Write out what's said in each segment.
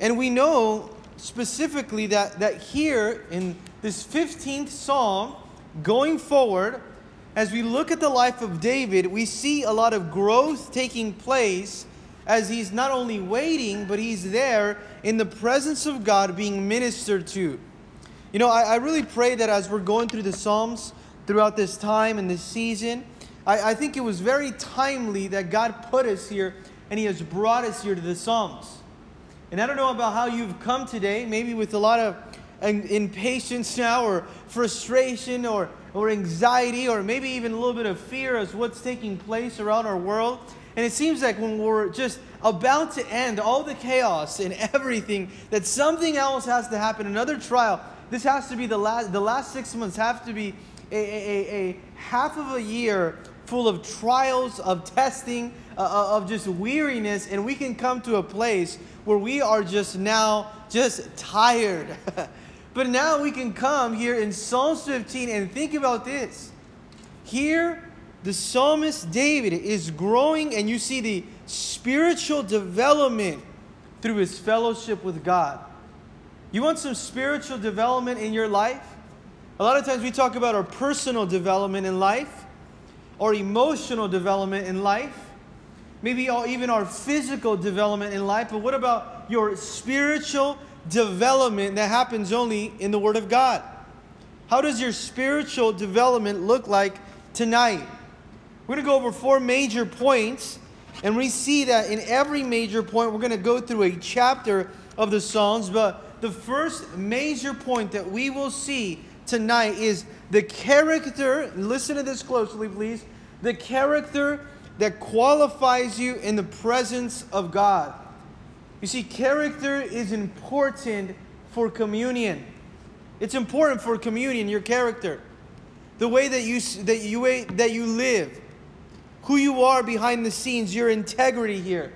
And we know specifically that, that here in this 15th Psalm, going forward, as we look at the life of David, we see a lot of growth taking place as he's not only waiting, but he's there in the presence of God being ministered to. You know, I, I really pray that as we're going through the Psalms throughout this time and this season, I, I think it was very timely that God put us here and He has brought us here to the Psalms. And I don't know about how you've come today, maybe with a lot of impatience now, or frustration, or, or anxiety, or maybe even a little bit of fear as what's taking place around our world. And it seems like when we're just about to end all the chaos and everything, that something else has to happen, another trial. This has to be the last, the last six months have to be a, a, a half of a year full of trials, of testing, uh, uh, of just weariness, and we can come to a place where we are just now just tired. but now we can come here in Psalms 15 and think about this. Here, the psalmist David is growing, and you see the spiritual development through his fellowship with God. You want some spiritual development in your life? A lot of times we talk about our personal development in life our emotional development in life, maybe all, even our physical development in life, but what about your spiritual development that happens only in the Word of God? How does your spiritual development look like tonight? We're going to go over four major points, and we see that in every major point, we're going to go through a chapter of the Psalms, but the first major point that we will see tonight is the character, listen to this closely, please. The character that qualifies you in the presence of God. You see, character is important for communion. It's important for communion, your character. The way that you, that you, that you live, who you are behind the scenes, your integrity here.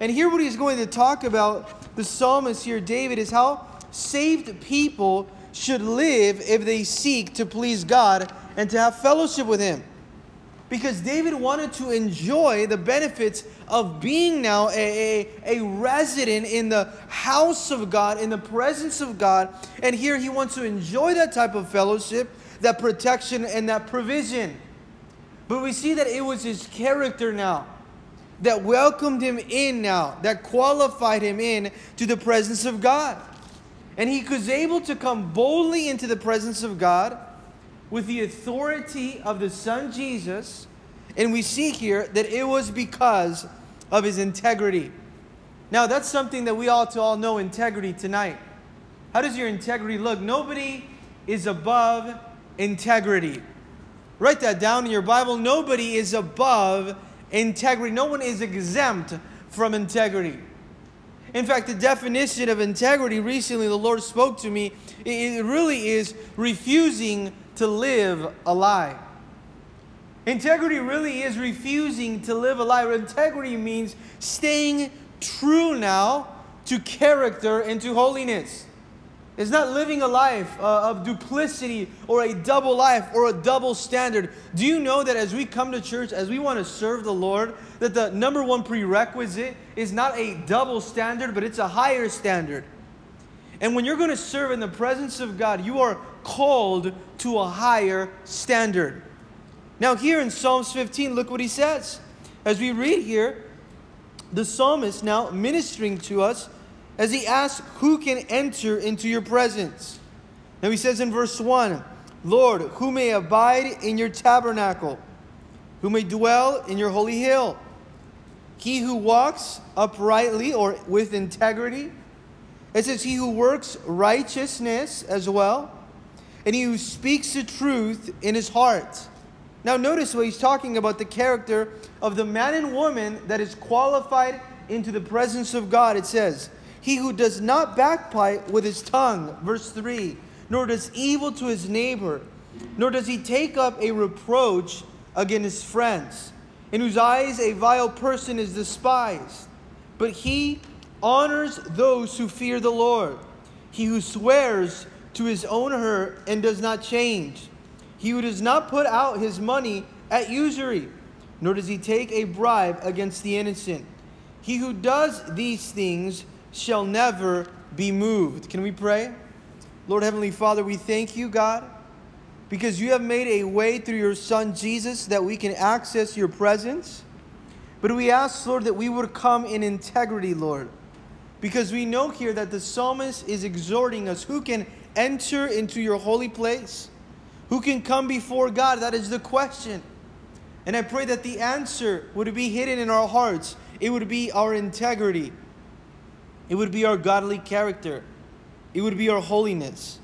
And here, what he's going to talk about, the psalmist here, David, is how saved people should live if they seek to please God and to have fellowship with Him. Because David wanted to enjoy the benefits of being now a, a, a, resident in the house of God, in the presence of God. And here he wants to enjoy that type of fellowship, that protection, and that provision. But we see that it was his character now that welcomed him in now, that qualified him in to the presence of God. And he was able to come boldly into the presence of God with the authority of the Son Jesus. And we see here that it was because of his integrity. Now, that's something that we ought to all know integrity tonight. How does your integrity look? Nobody is above integrity. Write that down in your Bible. Nobody is above integrity. No one is exempt from integrity. In fact, the definition of integrity recently the Lord spoke to me, it really is refusing to live a lie. Integrity really is refusing to live a lie. Integrity means staying true now to character and to holiness. It's not living a life uh, of duplicity or a double life or a double standard. Do you know that as we come to church, as we want to serve the Lord, that the number one prerequisite is not a double standard, but it's a higher standard? And when you're going to serve in the presence of God, you are called to a higher standard. Now, here in Psalms 15, look what he says. As we read here, the psalmist now ministering to us as he asks, Who can enter into your presence? Now he says in verse 1 Lord, who may abide in your tabernacle? Who may dwell in your holy hill? He who walks uprightly or with integrity. It says, He who works righteousness as well, and he who speaks the truth in his heart. Now, notice what he's talking about the character of the man and woman that is qualified into the presence of God. It says, he who does not backbite with his tongue, verse 3, nor does evil to his neighbor, nor does he take up a reproach against his friends, in whose eyes a vile person is despised. But he honors those who fear the Lord. He who swears to his own hurt and does not change. He who does not put out his money at usury, nor does he take a bribe against the innocent. He who does these things shall never be moved. Can we pray? Lord Heavenly Father, we thank you, God, because you have made a way through your Son Jesus that we can access your presence. But we ask, Lord, that we would come in integrity, Lord, because we know here that the psalmist is exhorting us who can enter into your holy place, who can come before God. That is the question. And I pray that the answer would be hidden in our hearts, it would be our integrity, it would be our godly character, it would be our holiness.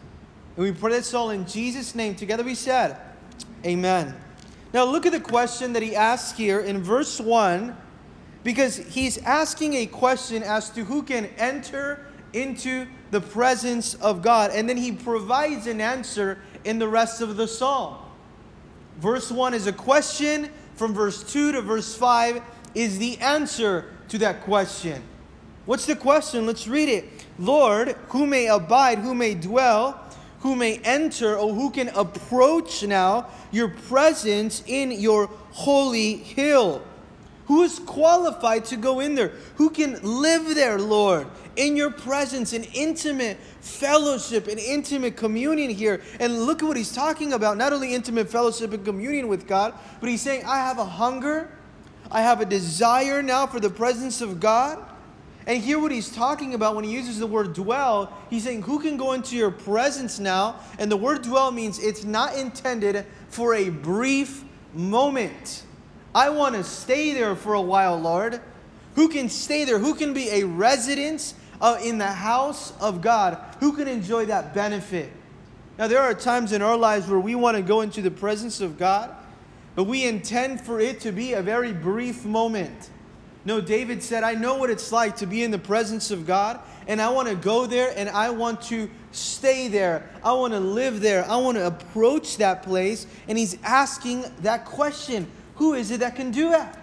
And we pray this all in Jesus' name. Together we said, Amen. Now look at the question that he asks here in verse 1 because he's asking a question as to who can enter into the presence of God. And then he provides an answer in the rest of the psalm. Verse 1 is a question, from verse 2 to verse 5 is the answer to that question. What's the question? Let's read it. Lord, who may abide, who may dwell who may enter or who can approach now your presence in your holy hill. Who is qualified to go in there? Who can live there, Lord, in your presence, in intimate fellowship, in intimate communion here? And look at what he's talking about not only intimate fellowship and communion with God, but he's saying, I have a hunger, I have a desire now for the presence of God. And hear what he's talking about when he uses the word dwell. He's saying, Who can go into your presence now? And the word dwell means it's not intended for a brief moment. I want to stay there for a while, Lord. Who can stay there? Who can be a resident uh, in the house of God? Who can enjoy that benefit? Now, there are times in our lives where we want to go into the presence of God, but we intend for it to be a very brief moment. No, David said, I know what it's like to be in the presence of God, and I want to go there and I want to stay there. I want to live there. I want to approach that place. And he's asking that question Who is it that can do that?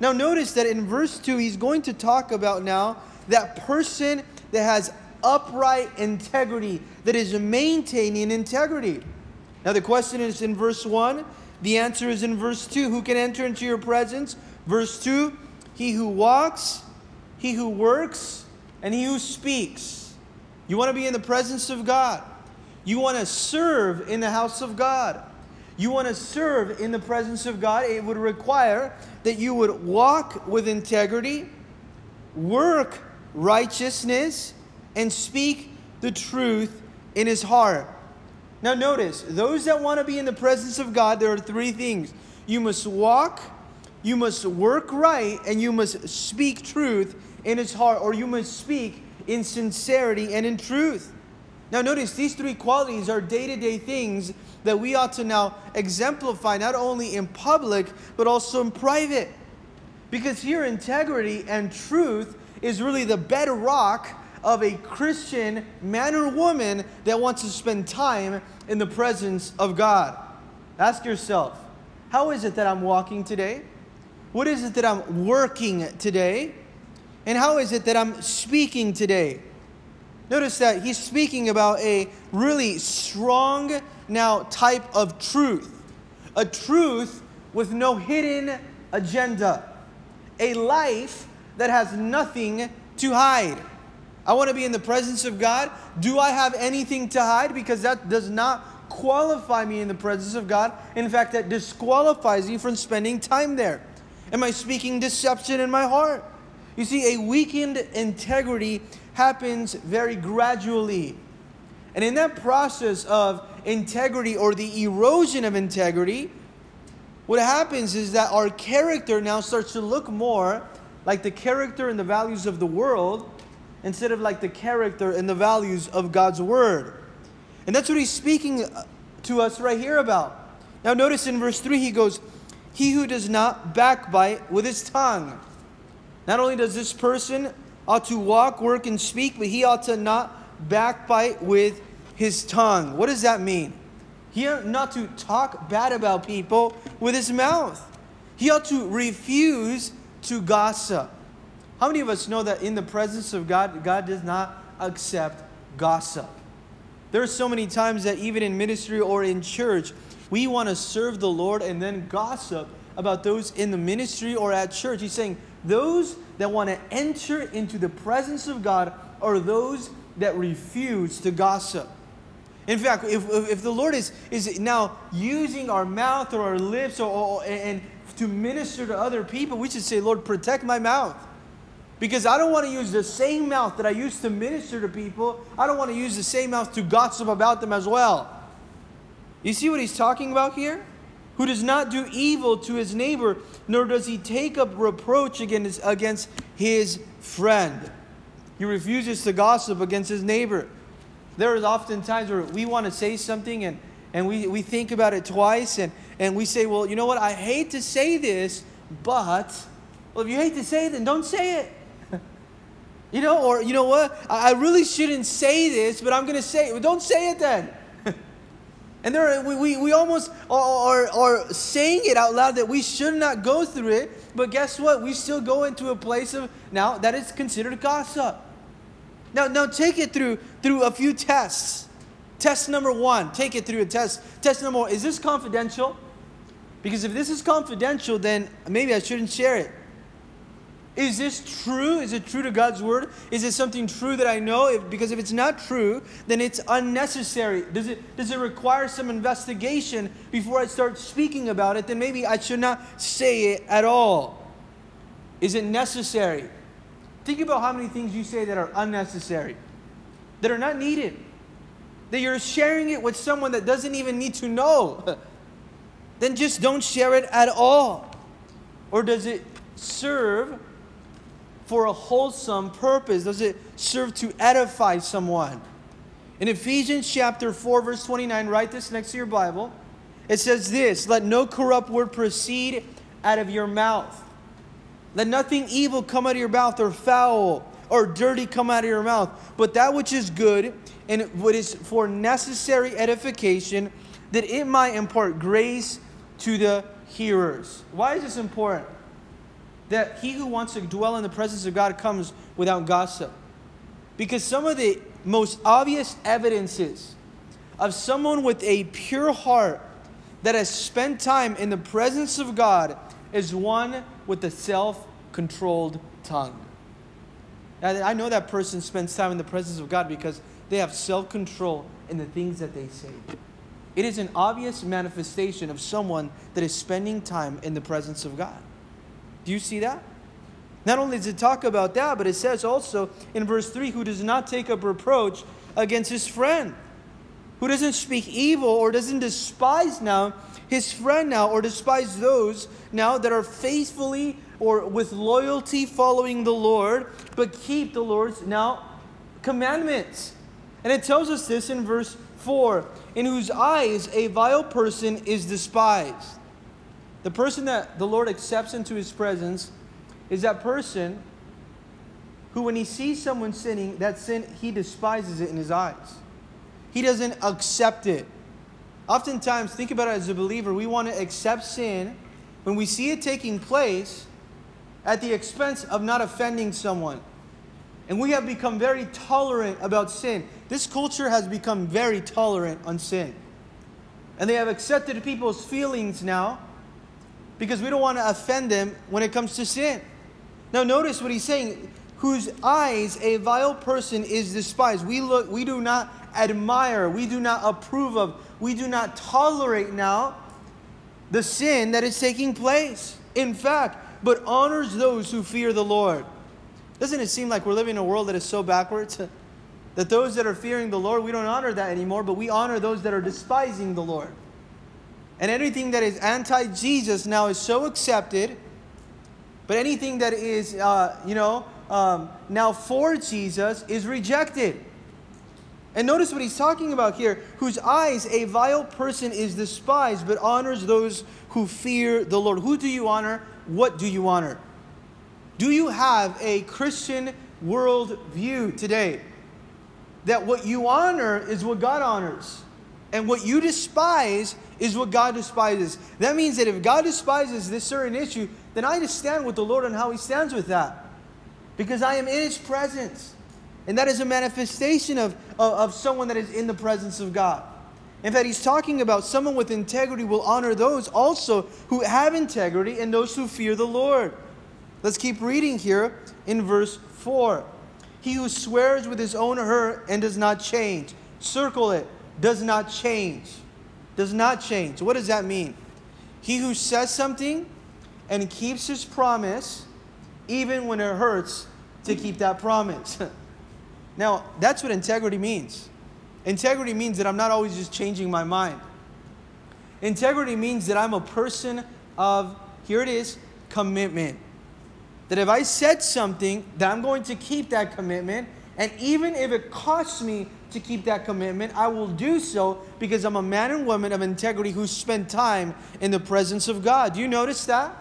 Now, notice that in verse 2, he's going to talk about now that person that has upright integrity, that is maintaining integrity. Now, the question is in verse 1. The answer is in verse 2. Who can enter into your presence? Verse 2 he who walks, he who works, and he who speaks. You want to be in the presence of God. You want to serve in the house of God. You want to serve in the presence of God. It would require that you would walk with integrity, work righteousness, and speak the truth in his heart. Now, notice, those that want to be in the presence of God, there are three things. You must walk, you must work right and you must speak truth in his heart, or you must speak in sincerity and in truth. Now, notice these three qualities are day to day things that we ought to now exemplify not only in public but also in private. Because here, integrity and truth is really the bedrock of a Christian man or woman that wants to spend time in the presence of God. Ask yourself, how is it that I'm walking today? What is it that I'm working today? And how is it that I'm speaking today? Notice that he's speaking about a really strong now type of truth. A truth with no hidden agenda. A life that has nothing to hide. I want to be in the presence of God. Do I have anything to hide? Because that does not qualify me in the presence of God. In fact, that disqualifies me from spending time there. Am I speaking deception in my heart? You see, a weakened integrity happens very gradually. And in that process of integrity or the erosion of integrity, what happens is that our character now starts to look more like the character and the values of the world instead of like the character and the values of God's Word. And that's what he's speaking uh, to us right here about. Now, notice in verse 3, he goes, he who does not backbite with his tongue. Not only does this person ought to walk, work, and speak, but he ought to not backbite with his tongue. What does that mean? He ought not to talk bad about people with his mouth. He ought to refuse to gossip. How many of us know that in the presence of God, God does not accept gossip? There are so many times that even in ministry or in church, we want to serve the Lord and then gossip about those in the ministry or at church. He's saying, Those that want to enter into the presence of God are those that refuse to gossip. In fact, if, if the Lord is, is now using our mouth or our lips or, or, and to minister to other people, we should say, Lord, protect my mouth. Because I don't want to use the same mouth that I used to minister to people. I don't want to use the same mouth to gossip about them as well. You see what he's talking about here? Who does not do evil to his neighbor, nor does he take up reproach against, against his friend. He refuses to gossip against his neighbor. There is often times where we want to say something and, and we, we think about it twice and, and we say, well, you know what? I hate to say this, but, well, if you hate to say it, then don't say it. you know, or you know what? I, really shouldn't say this, but I'm going to say it. Well, don't say it then. And there, we, we, we almost are, are, are saying it out loud that we should not go through it, but guess what? We still go into a place of now that is considered gossip. Now, now take it through through a few tests. Test number one, take it through a test. Test number one, is this confidential? Because if this is confidential, then maybe I shouldn't share it. Is this true? Is it true to God's word? Is it something true that I know? If, because if it's not true, then it's unnecessary. Does it, does it require some investigation before I start speaking about it? Then maybe I should not say it at all. Is it necessary? Think about how many things you say that are unnecessary, that are not needed, that you're sharing it with someone that doesn't even need to know. then just don't share it at all. Or does it serve for a wholesome purpose? Does it serve to edify someone? In Ephesians chapter 4, verse 29, write this next to your Bible. It says this Let no corrupt word proceed out of your mouth. Let nothing evil come out of your mouth, or foul, or dirty come out of your mouth, but that which is good and what is for necessary edification, that it might impart grace to the hearers. Why is this important? that he who wants to dwell in the presence of God comes without gossip. Because some of the most obvious evidences of someone with a pure heart that has spent time in the presence of God is one with a self controlled tongue. I know that person spends time in the presence of God because they have self control in the things that they say. It is an obvious manifestation of someone that is spending time in the presence of God. Do you see that? Not only does it talk about that, but it says also in verse 3 who does not take up reproach against his friend, who doesn't speak evil or doesn't despise now his friend now or despise those now that are faithfully or with loyalty following the Lord, but keep the Lord's now commandments. And it tells us this in verse 4 in whose eyes a vile person is despised. The person that the Lord accepts into his presence is that person who, when he sees someone sinning, that sin, he despises it in his eyes. He doesn't accept it. Oftentimes, think about it as a believer, we want to accept sin when we see it taking place at the expense of not offending someone. And we have become very tolerant about sin. This culture has become very tolerant on sin. And they have accepted people's feelings now because we don't want to offend them when it comes to sin. Now, notice what he's saying whose eyes a vile person is despised. We look, we do not admire, we do not approve of, we do not tolerate now the sin that is taking place. In fact, but honors those who fear the Lord. Doesn't it seem like we're living in a world that is so backwards? That those that are fearing the Lord, we don't honor that anymore, but we honor those that are despising the Lord. And anything that is anti Jesus now is so accepted. But anything that is, uh, you know, um, now for Jesus is rejected. And notice what he's talking about here whose eyes a vile person is despised, but honors those who fear the Lord. Who do you honor? What do you honor? Do you have a Christian world view today? That what you honor is what God honors, and what you despise is what God despises. That means that if God despises this certain issue, then I understand with the Lord and how He stands with that. Because I am in His presence. And that is a manifestation of, of, of someone that is in the presence of God. In fact, he's talking about someone with integrity will honor those also who have integrity and those who fear the Lord. Let's keep reading here in verse 4. He who swears with his own hurt and does not change. Circle it. Does not change. Does not change. What does that mean? He who says something and keeps his promise, even when it hurts to keep that promise. now, that's what integrity means. Integrity means that I'm not always just changing my mind. Integrity means that I'm a person of, here it is, commitment. That if I said something, that I'm going to keep that commitment, and even if it costs me to keep that commitment, I will do so because I'm a man and woman of integrity who spend time in the presence of God. Do you notice that?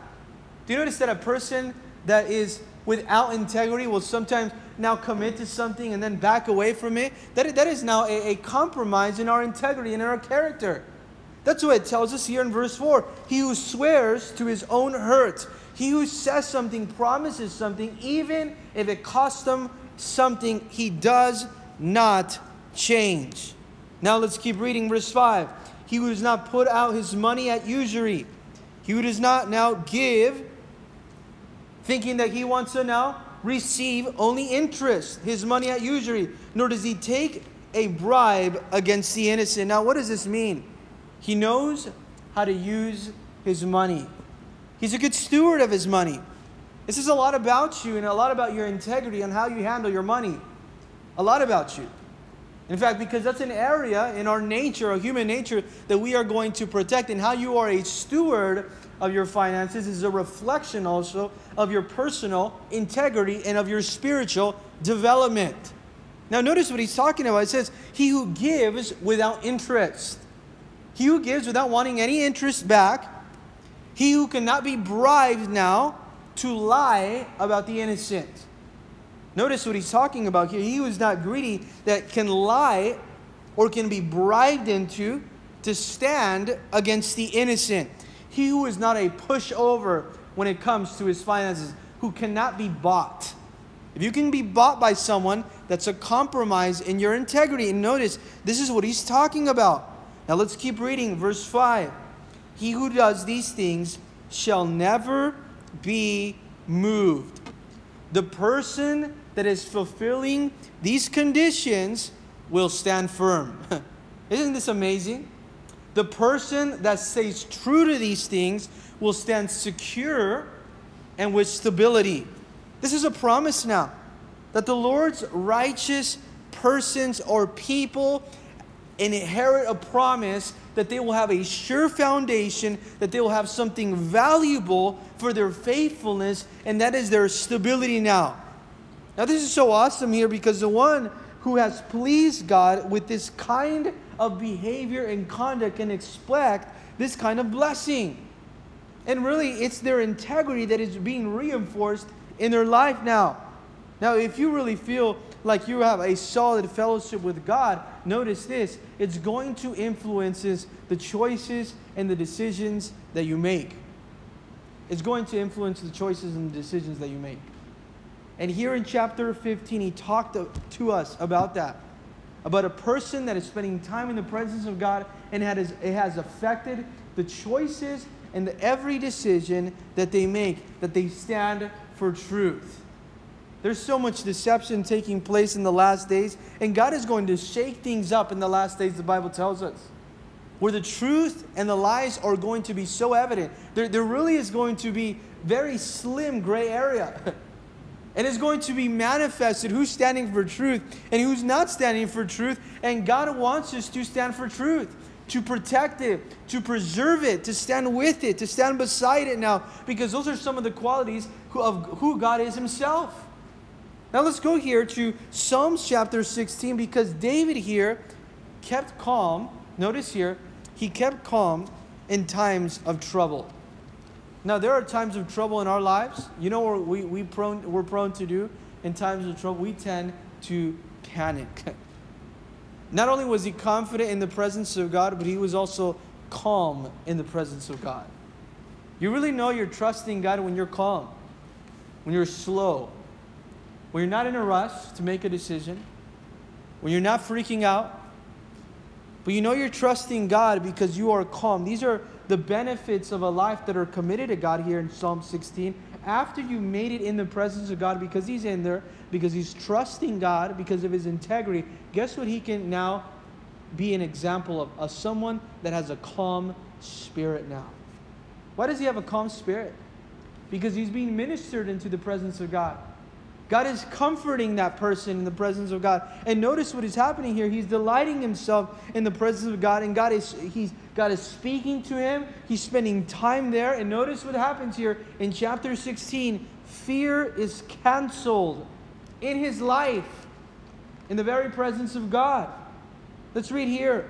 Do you notice that a person that is without integrity will sometimes now commit to something and then back away from it? That, that is now a, a compromise in our integrity and in our character. That's what it tells us here in verse 4. He who swears to his own hurt, he who says something, promises something, even if it costs him something, he does not change. Now let's keep reading verse 5. He who does not put out his money at usury, he who does not now give, thinking that he wants to now receive only interest, his money at usury, nor does he take a bribe against the innocent. Now, what does this mean? He knows how to use his money. He's a good steward of his money. This is a lot about you and a lot about your integrity and how you handle your money. A lot about you. In fact, because that's an area in our nature, our human nature, that we are going to protect. And how you are a steward of your finances is a reflection also of your personal integrity and of your spiritual development. Now, notice what he's talking about. It says, He who gives without interest. He who gives without wanting any interest back. He who cannot be bribed now to lie about the innocent. Notice what he's talking about here. He who is not greedy that can lie or can be bribed into to stand against the innocent. He who is not a pushover when it comes to his finances, who cannot be bought. If you can be bought by someone, that's a compromise in your integrity. And notice, this is what he's talking about. Now let's keep reading verse 5. He who does these things shall never be moved. The person that is fulfilling these conditions will stand firm. Isn't this amazing? The person that stays true to these things will stand secure and with stability. This is a promise now that the Lord's righteous persons or people inherit a promise that they will have a sure foundation, that they will have something valuable for their faithfulness, and that is their stability now. Now, this is so awesome here because the one who has pleased God with this kind of behavior and conduct can expect this kind of blessing. And really, it's their integrity that is being reinforced in their life now. Now, if you really feel like you have a solid fellowship with God, notice this it's going to influence the choices and the decisions that you make. It's going to influence the choices and the decisions that you make. And here in chapter 15, he talked to us about that. About a person that is spending time in the presence of God and it has, affected the choices and the, every decision that they make, that they stand for truth. There's so much deception taking place in the last days, and God is going to shake things up in the last days, the Bible tells us. Where the truth and the lies are going to be so evident. There, there really is going to be very slim gray area. and it's going to be manifested who's standing for truth and who's not standing for truth. And God wants us to stand for truth, to protect it, to preserve it, to stand with it, to stand beside it now, because those are some of the qualities of who God is Himself. Now let's go here to Psalms chapter 16 because David here kept calm. Notice here, he kept calm in times of trouble. Now there are times of trouble in our lives. You know what we, we prone, we're prone to do in times of trouble? We tend to panic. Not only was he confident in the presence of God, but he was also calm in the presence of God. You really know you're trusting God when you're calm, when you're slow, when you're not in a rush to make a decision, when you're not freaking out, but you know you're trusting God because you are calm. These are the benefits of a life that are committed to God here in Psalm 16 after you made it in the presence of God because he's in there, because he's trusting God, because of his integrity, guess what he can now be an example of? A someone that has a calm spirit now. Why does he have a calm spirit? Because he's being ministered into the presence of God. God is comforting that person in the presence of God. And notice what is happening here. He's delighting himself in the presence of God, and God is he's God is speaking to him. He's spending time there. And notice what happens here in chapter 16. Fear is canceled in his life in the very presence of God. Let's read here.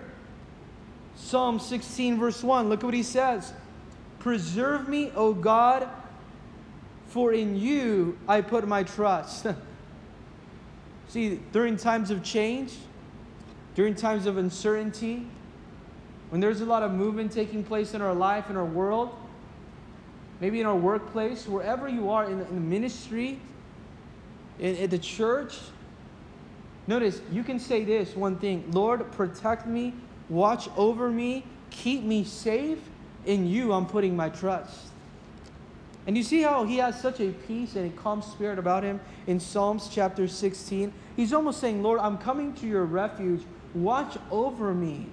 Psalm 16, verse 1. Look at what he says. Preserve me, O God, for in you I put my trust. See, during times of change, during times of uncertainty, when there's a lot of movement taking place in our life, in our world, maybe in our workplace, wherever you are in the, in the ministry, in, in the church, notice you can say this one thing Lord, protect me, watch over me, keep me safe. In you, I'm putting my trust. And you see how he has such a peace and a calm spirit about him in Psalms chapter 16? He's almost saying, Lord, I'm coming to your refuge. Watch over me.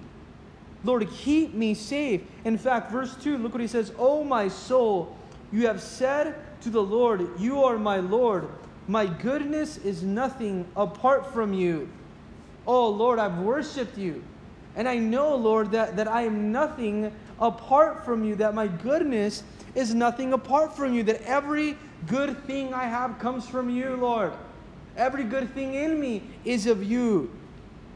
Lord, keep me safe. In fact, verse 2, look what he says Oh, my soul, you have said to the Lord, You are my Lord. My goodness is nothing apart from you. Oh, Lord, I've worshiped you. And I know, Lord, that, that I am nothing apart from you, that my goodness is nothing apart from you, that every good thing I have comes from you, Lord. Every good thing in me is of you.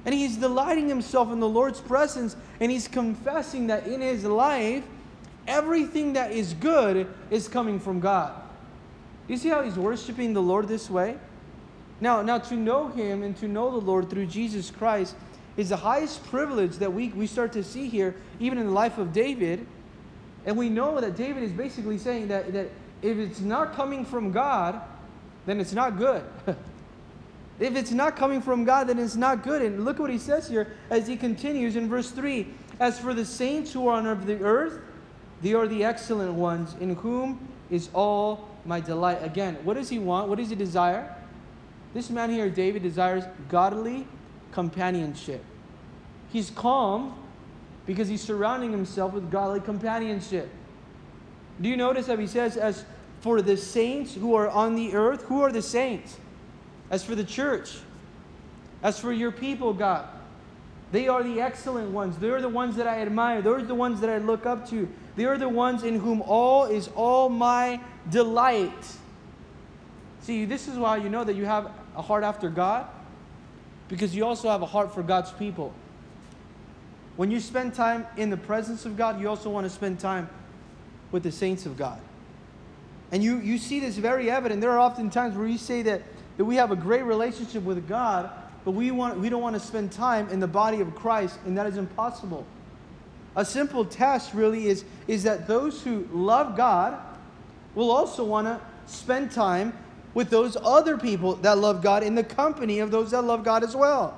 And he's delighting himself in the Lord's presence and he's confessing that in his life, everything that is good is coming from God. You see how he's worshiping the Lord this way? Now, now to know him and to know the Lord through Jesus Christ is the highest privilege that we, we start to see here, even in the life of David. And we know that David is basically saying that, that if it's not coming from God, then it's not good. If it's not coming from God, then it's not good. And look what he says here as he continues in verse 3 As for the saints who are on the earth, they are the excellent ones, in whom is all my delight. Again, what does he want? What does he desire? This man here, David, desires godly companionship. He's calm because he's surrounding himself with godly companionship. Do you notice that he says, As for the saints who are on the earth, who are the saints? As for the church, as for your people, God, they are the excellent ones. They're the ones that I admire. They're the ones that I look up to. They are the ones in whom all is all my delight. See, this is why you know that you have a heart after God, because you also have a heart for God's people. When you spend time in the presence of God, you also want to spend time with the saints of God. And you, you see this very evident. There are often times where you say that that we have a great relationship with God, but we, want, we don't want to spend time in the body of Christ, and that is impossible. A simple test really is, is that those who love God will also want to spend time with those other people that love God in the company of those that love God as well.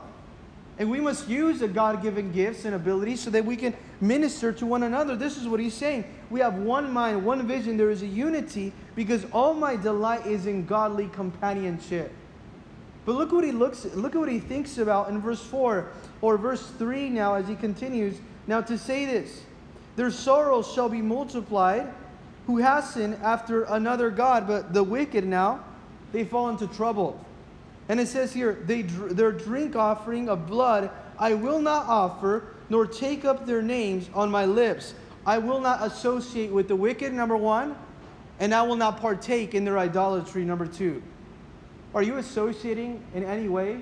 And we must use the God given gifts and abilities so that we can minister to one another. This is what he's saying. We have one mind, one vision. There is a unity because all my delight is in godly companionship. But look what he looks look at what he thinks about in verse 4 or verse 3 now as he continues. Now to say this, their sorrows shall be multiplied who hasten after another God, but the wicked now they fall into trouble. And it says here, they, their drink offering of blood I will not offer, nor take up their names on my lips. I will not associate with the wicked, number one, and I will not partake in their idolatry, number two. Are you associating in any way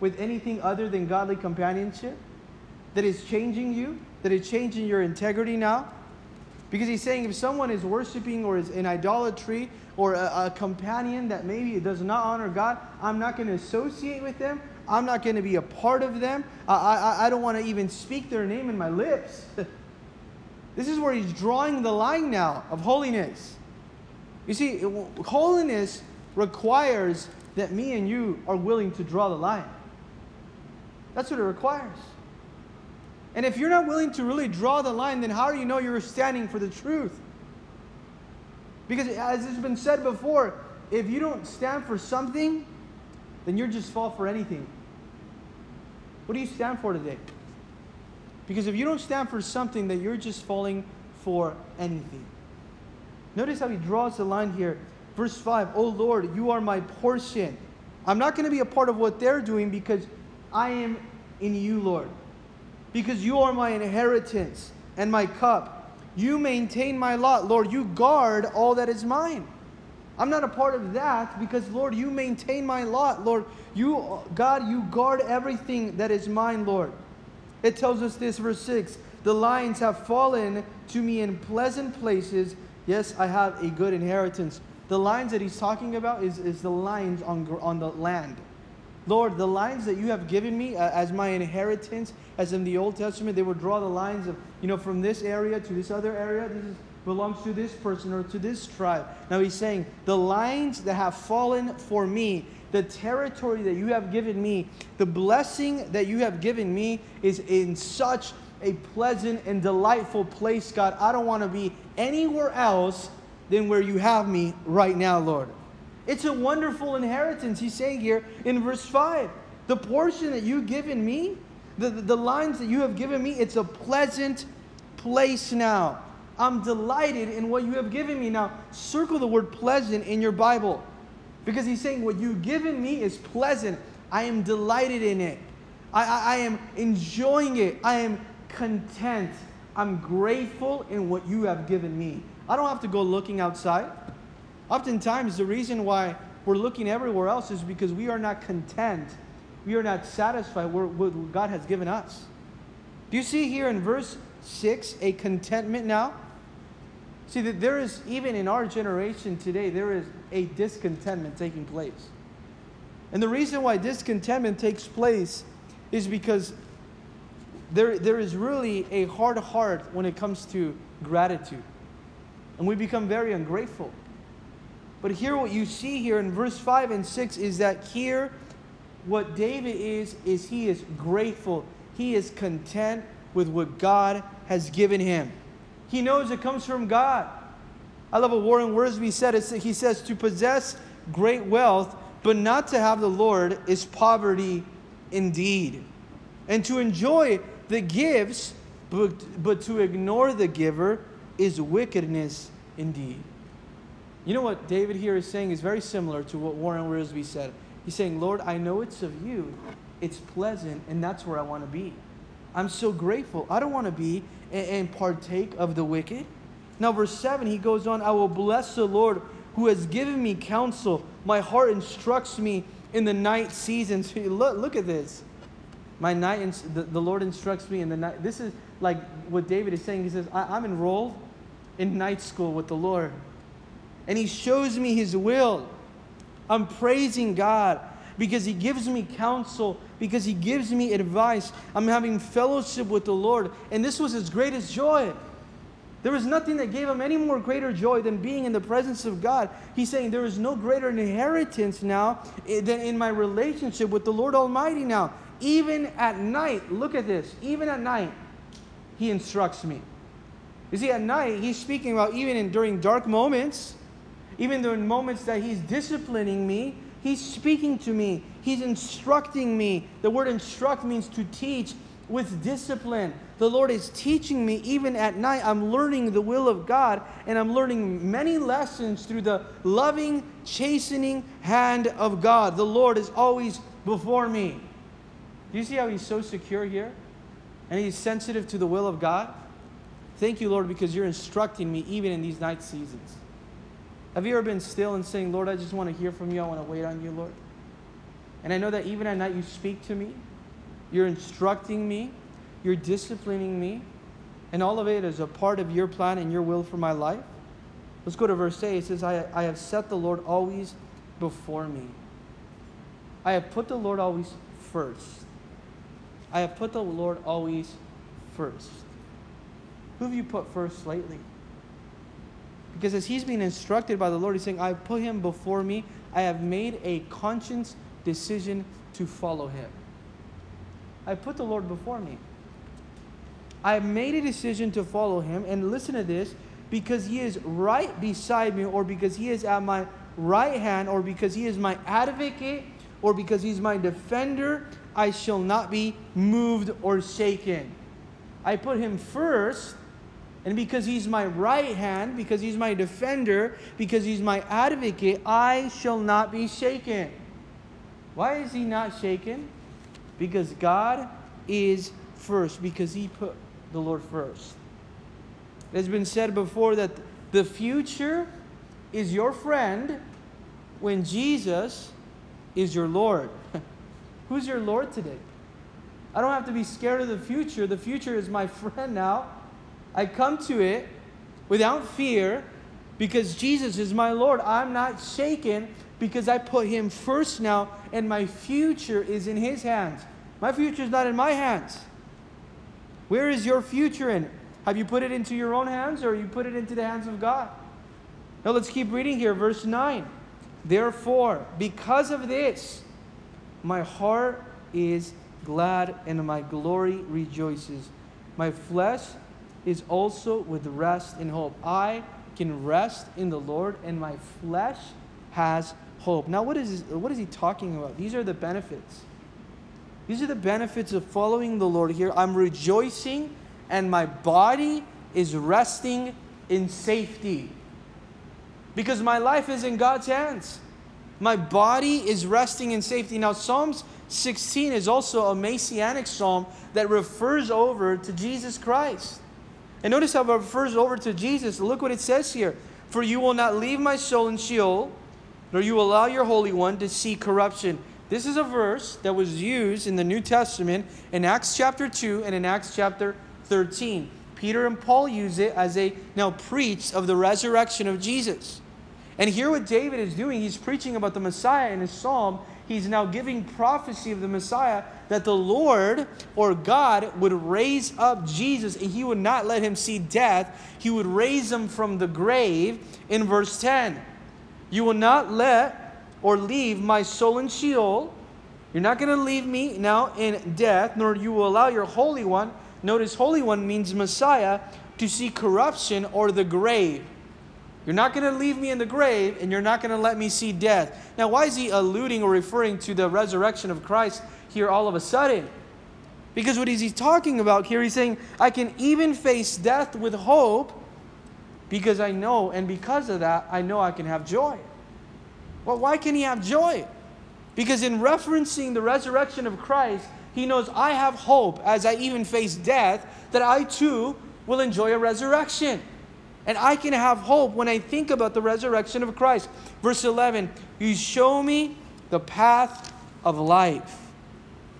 with anything other than godly companionship that is changing you, that is changing your integrity now? Because he's saying if someone is worshiping or is in idolatry or a, a companion that maybe does not honor God, I'm not going to associate with them. I'm not going to be a part of them. I, I, I don't want to even speak their name in my lips. this is where he's drawing the line now of holiness. You see, holiness requires that me and you are willing to draw the line. That's what it requires. And if you're not willing to really draw the line, then how do you know you're standing for the truth? Because as has been said before, if you don't stand for something, then you're just fall for anything. What do you stand for today? Because if you don't stand for something, then you're just falling for anything. Notice how he draws the line here. Verse 5 Oh Lord, you are my portion. I'm not going to be a part of what they're doing because I am in you, Lord. Because you are my inheritance and my cup. You maintain my lot. Lord, you guard all that is mine. I'm not a part of that because, Lord, you maintain my lot. Lord, you, God, you guard everything that is mine, Lord. It tells us this, verse 6 The lines have fallen to me in pleasant places. Yes, I have a good inheritance. The lines that he's talking about is, is the lines on, on the land. Lord, the lines that you have given me uh, as my inheritance, as in the Old Testament, they would draw the lines of, you know, from this area to this other area. This is, belongs to this person or to this tribe. Now he's saying, the lines that have fallen for me, the territory that you have given me, the blessing that you have given me is in such a pleasant and delightful place, God. I don't want to be anywhere else than where you have me right now, Lord. It's a wonderful inheritance, he's saying here in verse 5. The portion that you've given me, the, the, the lines that you have given me, it's a pleasant place now. I'm delighted in what you have given me. Now, circle the word pleasant in your Bible because he's saying, What you've given me is pleasant. I am delighted in it. I, I, I am enjoying it. I am content. I'm grateful in what you have given me. I don't have to go looking outside. Oftentimes, the reason why we're looking everywhere else is because we are not content. We are not satisfied with what God has given us. Do you see here in verse 6 a contentment now? See, that there is, even in our generation today, there is a discontentment taking place. And the reason why discontentment takes place is because there, there is really a hard heart when it comes to gratitude. And we become very ungrateful. But here, what you see here in verse 5 and 6 is that here, what David is, is he is grateful. He is content with what God has given him. He knows it comes from God. I love what Warren Wiersbe said. He says, To possess great wealth, but not to have the Lord, is poverty indeed. And to enjoy the gifts, but, but to ignore the giver, is wickedness indeed. You know what David here is saying is very similar to what Warren Wiersbe said. He's saying, Lord, I know it's of you, it's pleasant, and that's where I want to be. I'm so grateful. I don't want to be and, and partake of the wicked. Now, verse 7, he goes on, I will bless the Lord who has given me counsel. My heart instructs me in the night seasons. Look, look at this. My night, the, the Lord instructs me in the night. This is like what David is saying. He says, I, I'm enrolled in night school with the Lord. And He shows me His will. I'm praising God because He gives me counsel, because He gives me advice. I'm having fellowship with the Lord. And this was His greatest joy. There was nothing that gave him any more greater joy than being in the presence of God. He's saying there is no greater inheritance now eh, than in my relationship with the Lord Almighty now. Even at night, look at this, even at night, He instructs me. You see, at night, He's speaking about even in, during dark moments, even though in moments that He's disciplining me, He's speaking to me. He's instructing me. The word instruct means to teach with discipline. The Lord is teaching me even at night. I'm learning the will of God and I'm learning many lessons through the loving, chastening hand of God. The Lord is always before me. Do you see how he's so secure here? And he's sensitive to the will of God? Thank you, Lord, because you're instructing me even in these night seasons. Have you ever been still and saying, Lord, I just want to hear from you. I want to wait on you, Lord? And I know that even at night you speak to me, you're instructing me, you're disciplining me, and all of it is a part of your plan and your will for my life. Let's go to verse 8. It says, I, I have set the Lord always before me. I have put the Lord always first. I have put the Lord always first. Who have you put first lately? Because as he's being instructed by the Lord, he's saying, I put him before me. I have made a conscious decision to follow him. I put the Lord before me. I have made a decision to follow him. And listen to this because he is right beside me, or because he is at my right hand, or because he is my advocate, or because he's my defender, I shall not be moved or shaken. I put him first, and because he's my right hand, because he's my defender, because he's my advocate, I shall not be shaken. Why is he not shaken? Because God is first, because he put the Lord first. It has been said before that the future is your friend when Jesus is your Lord. Who's your Lord today? I don't have to be scared of the future. The future is my friend now. I come to it without fear because Jesus is my Lord. I'm not shaken because I put Him first now, and my future is in His hands. My future is not in my hands. Where is your future in? Have you put it into your own hands or you put it into the hands of God? Now let's keep reading here, verse 9. Therefore, because of this, my heart is glad and my glory rejoices. My flesh is also with rest and hope. I can rest in the Lord, and my flesh has hope. Now, what is, what is he talking about? These are the benefits. These are the benefits of following the Lord here. I'm rejoicing, and my body is resting in safety because my life is in God's hands. My body is resting in safety. Now, Psalms 16 is also a messianic psalm that refers over to Jesus Christ. And notice how it refers over to Jesus. Look what it says here. For you will not leave my soul in Sheol, nor you allow your Holy One to see corruption. This is a verse that was used in the New Testament in Acts chapter 2 and in Acts chapter 13. Peter and Paul use it as they now preach of the resurrection of Jesus. And here, what David is doing, he's preaching about the Messiah in his psalm. He's now giving prophecy of the Messiah that the Lord or God would raise up Jesus and he would not let him see death. He would raise him from the grave in verse 10. You will not let or leave my soul in Sheol. You're not going to leave me now in death, nor you will allow your Holy One. Notice, Holy One means Messiah to see corruption or the grave. You're not going to leave me in the grave, and you're not going to let me see death. Now, why is he alluding or referring to the resurrection of Christ here all of a sudden? Because what is he talking about here? He's saying, I can even face death with hope because I know, and because of that, I know I can have joy. Well, why can he have joy? Because in referencing the resurrection of Christ, he knows I have hope as I even face death that I too will enjoy a resurrection. And I can have hope when I think about the resurrection of Christ. Verse 11, you show me the path of life.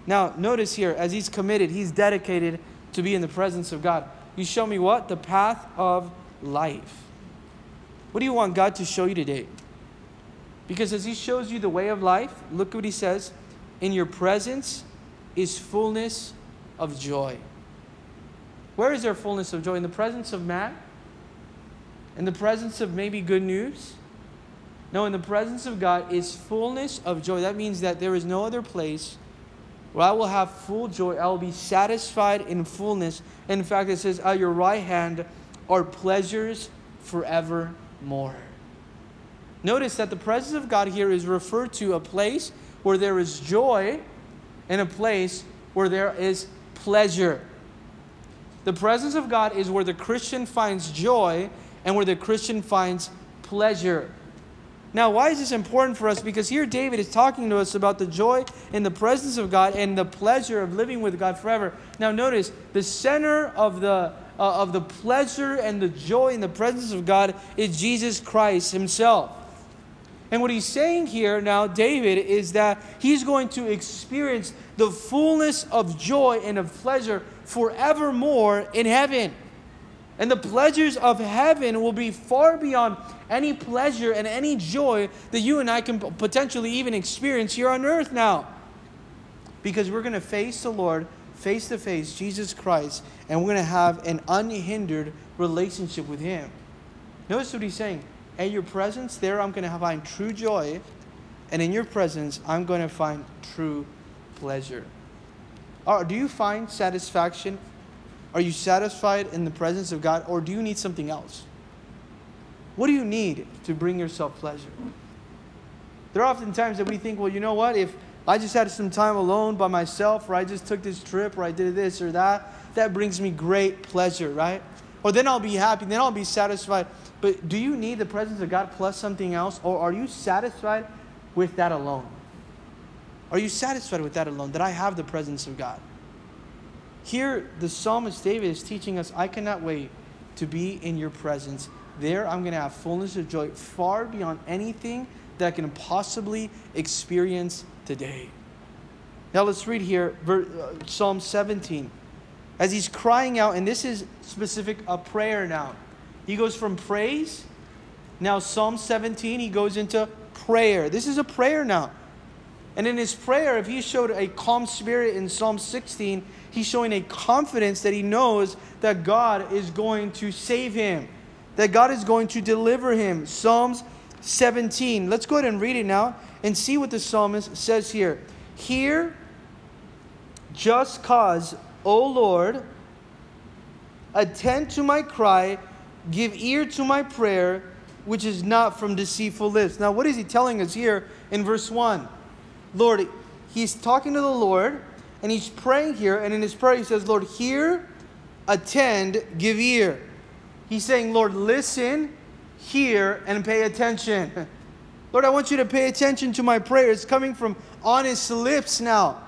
Now, notice here, as he's committed, he's dedicated to be in the presence of God. You show me what? The path of life. What do you want God to show you today? Because as he shows you the way of life, look what he says in your presence is fullness of joy. Where is there fullness of joy? In the presence of man? In the presence of maybe good news. No, in the presence of God is fullness of joy. That means that there is no other place where I will have full joy. I will be satisfied in fullness. In fact, it says, At your right hand are pleasures forevermore. Notice that the presence of God here is referred to a place where there is joy and a place where there is pleasure. The presence of God is where the Christian finds joy and where the Christian finds pleasure. Now, why is this important for us? Because here David is talking to us about the joy in the presence of God and the pleasure of living with God forever. Now, notice the center of the uh, of the pleasure and the joy in the presence of God is Jesus Christ Himself. And what he's saying here now, David, is that he's going to experience the fullness of joy and of pleasure forevermore in heaven. And the pleasures of heaven will be far beyond any pleasure and any joy that you and I can potentially even experience here on earth now. Because we're going to face the Lord face to face, Jesus Christ, and we're going to have an unhindered relationship with Him. Notice what He's saying. At your presence, there I'm going to find true joy, and in your presence, I'm going to find true pleasure. Or do you find satisfaction are you satisfied in the presence of God or do you need something else? What do you need to bring yourself pleasure? There are often times that we think, well, you know what? If I just had some time alone by myself, or I just took this trip, or I did this or that, that brings me great pleasure, right? Or then I'll be happy, then I'll be satisfied. But do you need the presence of God plus something else, or are you satisfied with that alone? Are you satisfied with that alone? That I have the presence of God? Here, the psalmist David is teaching us I cannot wait to be in your presence. There, I'm going to have fullness of joy far beyond anything that I can possibly experience today. Now, let's read here uh, Psalm 17. As he's crying out, and this is specific a prayer now. He goes from praise. Now, Psalm 17, he goes into prayer. This is a prayer now. And in his prayer, if he showed a calm spirit in Psalm 16, he's showing a confidence that he knows that God is going to save him, that God is going to deliver him. Psalms 17. Let's go ahead and read it now and see what the psalmist says here. Hear just cause, O Lord, attend to my cry, give ear to my prayer, which is not from deceitful lips. Now, what is he telling us here in verse 1? Lord, he's talking to the Lord and he's praying here, and in his prayer he says, Lord, hear, attend, give ear. He's saying, Lord, listen, hear, and pay attention. Lord, I want you to pay attention to my prayer. It's coming from honest lips now.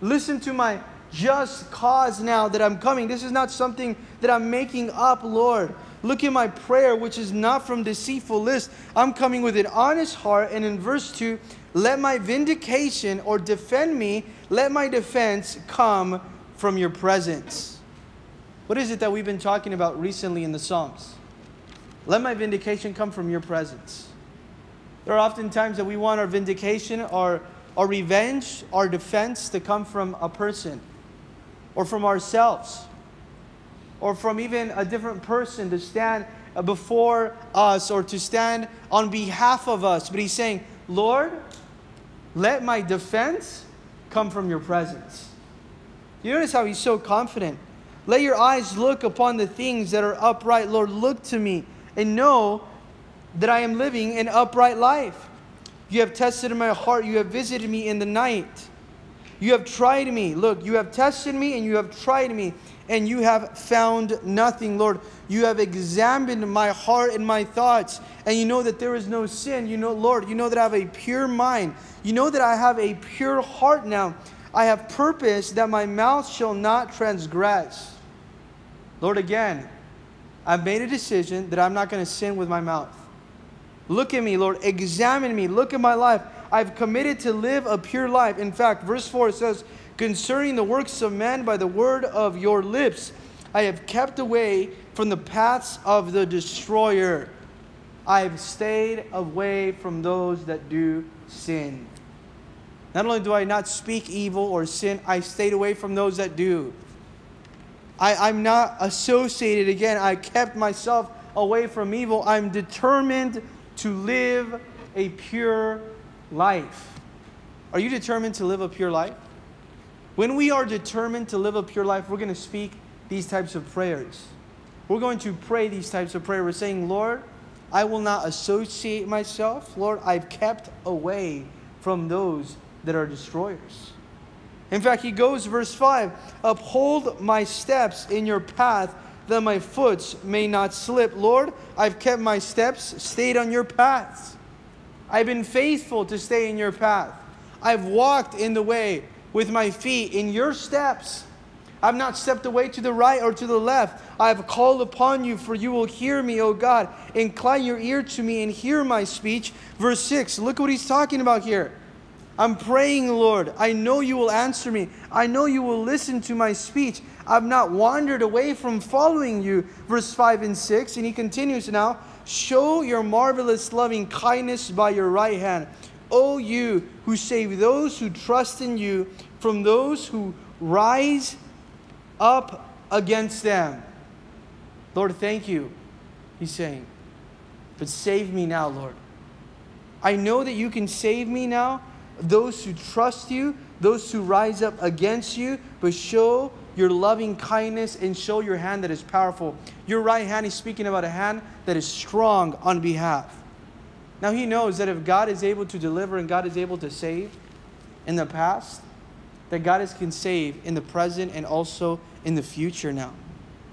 Listen to my just cause now that I'm coming. This is not something that I'm making up, Lord. Look at my prayer, which is not from deceitful lips. I'm coming with an honest heart. And in verse 2, let my vindication or defend me, let my defense come from your presence. What is it that we've been talking about recently in the Psalms? Let my vindication come from your presence. There are often times that we want our vindication, our, our revenge, our defense to come from a person or from ourselves or from even a different person to stand before us or to stand on behalf of us. But he's saying, Lord, let my defense come from your presence. You notice how he's so confident. Let your eyes look upon the things that are upright. Lord, look to me and know that I am living an upright life. You have tested my heart. You have visited me in the night. You have tried me. Look, you have tested me and you have tried me, and you have found nothing, Lord. You have examined my heart and my thoughts, and you know that there is no sin. You know, Lord, you know that I have a pure mind. You know that I have a pure heart now. I have purpose that my mouth shall not transgress. Lord, again, I've made a decision that I'm not going to sin with my mouth. Look at me, Lord. Examine me. Look at my life. I've committed to live a pure life. In fact, verse 4 says, Concerning the works of men by the word of your lips, I have kept away from the paths of the destroyer. I have stayed away from those that do sin. Not only do I not speak evil or sin, I stayed away from those that do. I, I'm not associated again. I kept myself away from evil. I'm determined to live a pure life. Are you determined to live a pure life? When we are determined to live a pure life, we're going to speak these types of prayers. We're going to pray these types of prayer. We're saying, Lord, I will not associate myself. Lord, I've kept away from those that are destroyers. In fact, he goes, verse 5 Uphold my steps in your path, that my foot may not slip. Lord, I've kept my steps, stayed on your paths. I've been faithful to stay in your path. I've walked in the way with my feet in your steps. I've not stepped away to the right or to the left. I have called upon you, for you will hear me, O God. Incline your ear to me and hear my speech. Verse 6, look what he's talking about here. I'm praying, Lord. I know you will answer me. I know you will listen to my speech. I've not wandered away from following you. Verse 5 and 6. And he continues now Show your marvelous loving kindness by your right hand. O you who save those who trust in you from those who rise up against them. Lord, thank you, he's saying. But save me now, Lord. I know that you can save me now those who trust you, those who rise up against you, but show your loving kindness and show your hand that is powerful. Your right hand, is speaking about a hand that is strong on behalf. Now he knows that if God is able to deliver and God is able to save in the past, that God is can save in the present and also in the future now.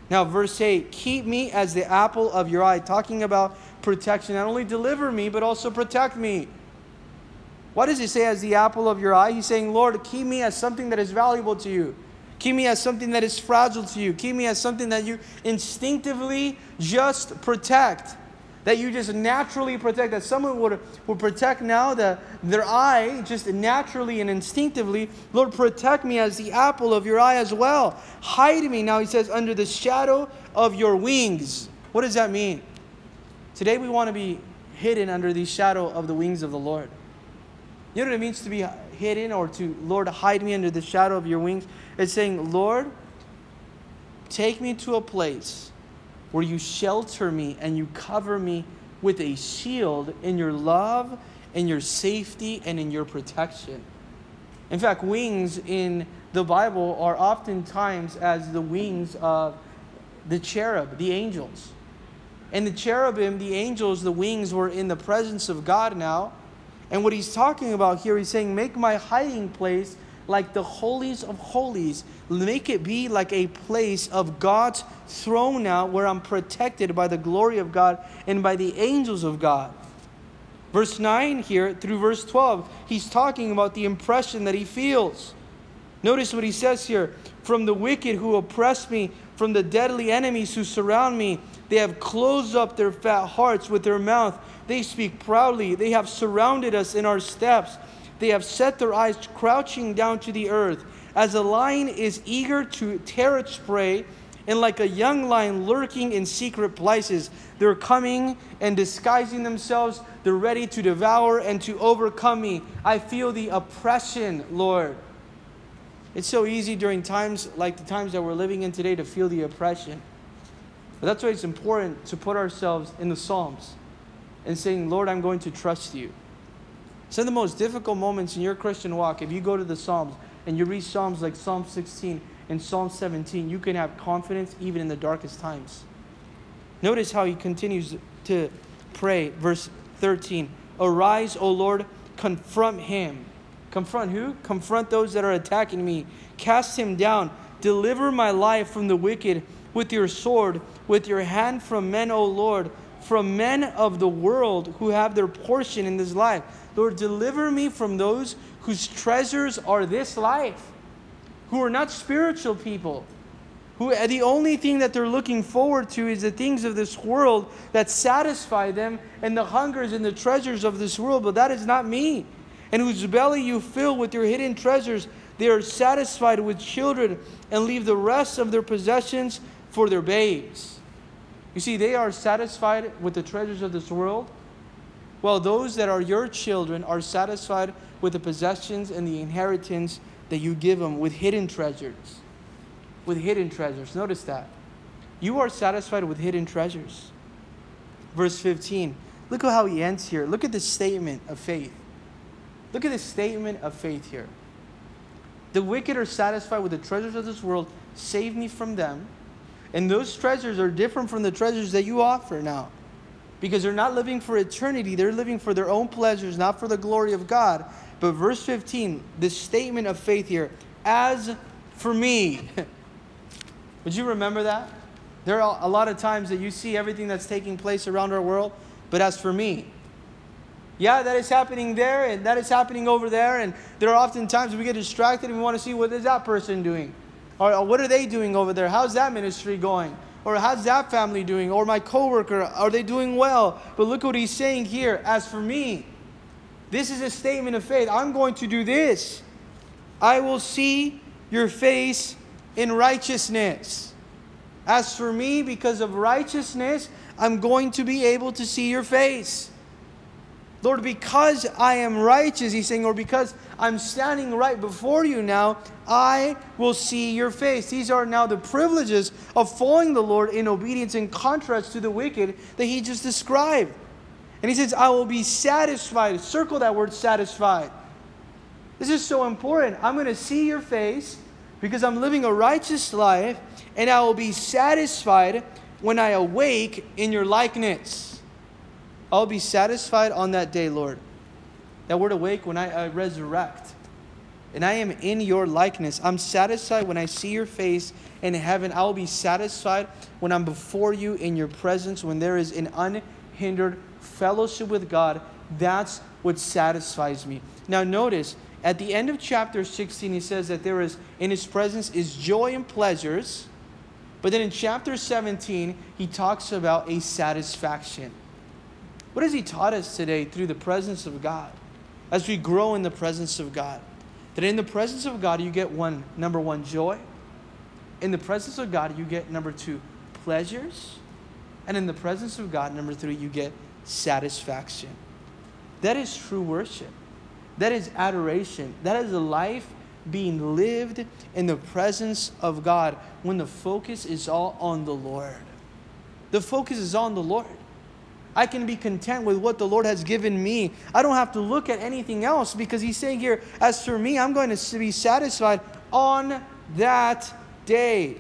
Now, verse 8, keep me as the apple of your eye, talking about protection. Not only deliver me, but also protect me. What does he say as the apple of your eye? He's saying, Lord, keep me as something that is valuable to you. Me as something that is fragile to you. Me as something that you instinctively just protect. That you just naturally protect. That someone would, would protect now that their eye just naturally and instinctively. Lord, protect me as the apple of your eye as well. Hide me, now he says, under the shadow of your wings. What does that mean? Today we want to be hidden under the shadow of the wings of the Lord. You know what it means to be hidden or to, Lord, hide me under the shadow of your wings? It's saying, Lord, take me to a place where you shelter me and you cover me with a shield in your love, in your safety, and in your protection. In fact, wings in the Bible are oftentimes as the wings of the cherub, the angels. And the cherubim, the angels, the wings were in the presence of God now and what he's talking about here, he's saying, Make my hiding place like the holies of holies. Make it be like a place of God's throne now where I'm protected by the glory of God and by the angels of God. Verse 9 here through verse 12, he's talking about the impression that he feels. Notice what he says here From the wicked who oppress me, from the deadly enemies who surround me, they have closed up their fat hearts with their mouth they speak proudly. They have surrounded us in our steps. They have set their eyes crouching down to the earth. As a lion is eager to tear its prey, and like a young lion lurking in secret places, they're coming and disguising themselves. They're ready to devour and to overcome me. I feel the oppression, Lord. It's so easy during times like the times that we're living in today to feel the oppression. But that's why it's important to put ourselves in the Psalms and saying, Lord, I'm going to trust you. Some of the most difficult moments in your Christian walk, if you go to the Psalms and you read Psalms like Psalm 16 and Psalm 17, you can have confidence even in the darkest times. Notice how he continues to pray. Verse 13 Arise, O Lord, confront him. Confront who? Confront those that are attacking me. Cast him down. Deliver my life from the wicked with your sword, with your hand from men, O Lord from men of the world who have their portion in this life. Lord, deliver me from those whose treasures are this life, who are not spiritual people, who eh, the only thing that they're looking forward to is the things of this world that satisfy them and the hungers and the treasures of this world. But that is not me. And whose belly you fill with your hidden treasures. They are satisfied with children and leave the rest of their possessions for their babes. You see, they are satisfied with the treasures of this world, while those that are your children are satisfied with the possessions and the inheritance that you give them with hidden treasures. With hidden treasures. Notice that. You are satisfied with hidden treasures. Verse 15. Look at how he ends here. Look at the statement of faith. Look at the statement of faith here. The wicked are satisfied with the treasures of this world. Save me from them. And those treasures are different from the treasures that you offer now. Because they're not living for eternity, they're living for their own pleasures, not for the glory of God. But verse 15, the statement of faith here, as for me. Would you remember that? There are a lot of times that you see everything that's taking place around our world, but as for me, yeah, that is happening there and that is happening over there. And there are often times we get distracted and we want to see what is that person doing? Or, what are they doing over there? How's that ministry going? Or how's that family doing? Or my coworker, are they doing well? But look what he's saying here. As for me, this is a statement of faith. I'm going to do this. I will see your face in righteousness. As for me, because of righteousness, I'm going to be able to see your face. Lord, because I am righteous, he's saying, or because I'm standing right before you now, I will see your face. These are now the privileges of following the Lord in obedience in contrast to the wicked that he just described. And he says, I will be satisfied. Circle that word satisfied. This is so important. I'm going to see your face because I'm living a righteous life, and I will be satisfied when I awake in your likeness. I'll be satisfied on that day, Lord. That word awake when I, I resurrect. And I am in your likeness. I'm satisfied when I see your face in heaven. I will be satisfied when I'm before you in your presence, when there is an unhindered fellowship with God. That's what satisfies me. Now, notice at the end of chapter 16, he says that there is, in his presence, is joy and pleasures. But then in chapter 17, he talks about a satisfaction. What has he taught us today through the presence of God? As we grow in the presence of God. That in the presence of God, you get one, number one, joy. In the presence of God, you get number two, pleasures. And in the presence of God, number three, you get satisfaction. That is true worship. That is adoration. That is a life being lived in the presence of God when the focus is all on the Lord. The focus is on the Lord. I can be content with what the Lord has given me. I don't have to look at anything else because He's saying here, as for me, I'm going to be satisfied on that day.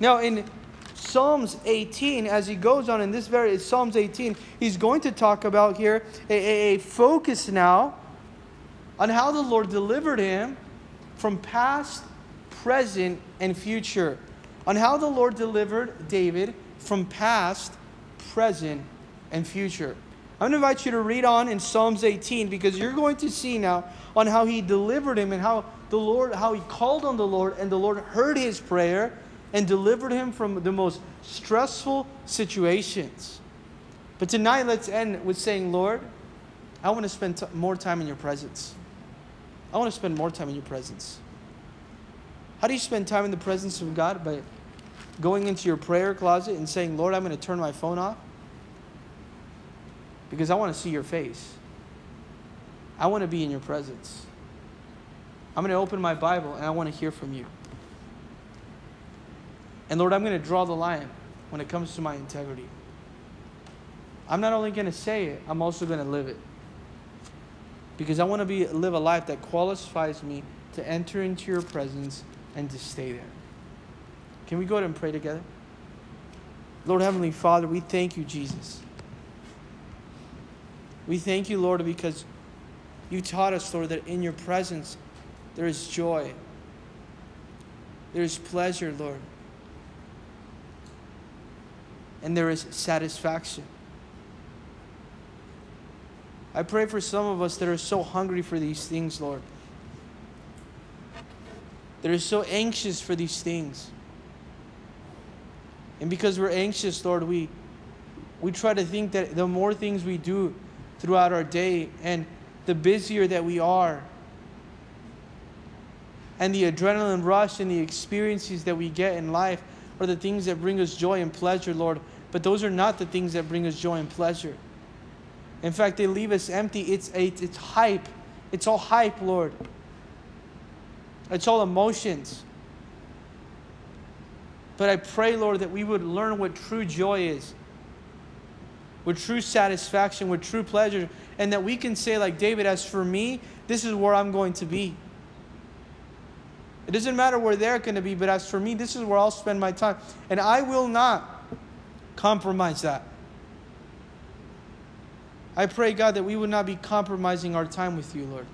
Now, in Psalms 18, as he goes on in this very Psalms 18, he's going to talk about here a, a, a focus now on how the Lord delivered him from past, present, and future. On how the Lord delivered David from past, present, and future. I'm going to invite you to read on in Psalms 18 because you're going to see now on how he delivered him and how the Lord, how he called on the Lord and the Lord heard his prayer and delivered him from the most stressful situations. But tonight, let's end with saying, Lord, I want to spend t- more time in your presence. I want to spend more time in your presence. How do you spend time in the presence of God? By going into your prayer closet and saying, Lord, I'm going to turn my phone off because I want to see your face. I want to be in your presence. I'm going to open my Bible and I want to hear from you. And Lord, I'm going to draw the line when it comes to my integrity. I'm not only going to say it, I'm also going to live it because I want to be live a life that qualifies me to enter into your presence and to stay there. Can we go ahead and pray together? Lord Heavenly Father, we thank you, Jesus. We thank you, Lord, because you taught us, Lord, that in your presence there is joy, there is pleasure, Lord, and there is satisfaction. I pray for some of us that are so hungry for these things, Lord. That are so anxious for these things. And because we're anxious, Lord, we we try to think that the more things we do throughout our day and the busier that we are and the adrenaline rush and the experiences that we get in life are the things that bring us joy and pleasure, Lord. But those are not the things that bring us joy and pleasure. In fact, they leave us empty. It's, it's, it's hype. It's all hype, Lord. It's all emotions. But I pray, Lord, that we would learn what true joy is, what true satisfaction, with true pleasure, and that we can say, like David, as for me, this is where I'm going to be. It doesn't matter where they're going to be, but as for me, this is where I'll spend my time. And I will not compromise that. I pray, God, that we would not be compromising our time with you, Lord.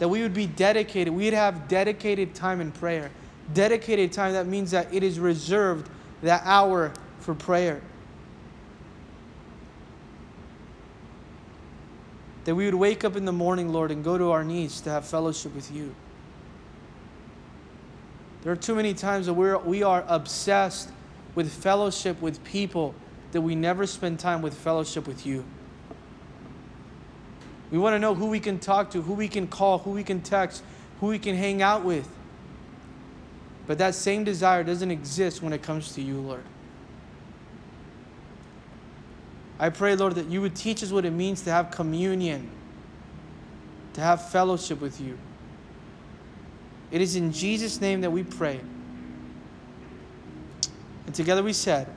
That we would be dedicated. We'd have dedicated time in prayer. Dedicated time, that means that it is reserved that hour for prayer. That we would wake up in the morning, Lord, and go to our knees to have fellowship with you. There are too many times that we're, we are obsessed with fellowship with people that we never spend time with fellowship with you. We want to know who we can talk to, who we can call, who we can text, who we can hang out with. But that same desire doesn't exist when it comes to you, Lord. I pray, Lord, that you would teach us what it means to have communion, to have fellowship with you. It is in Jesus' name that we pray. And together we said,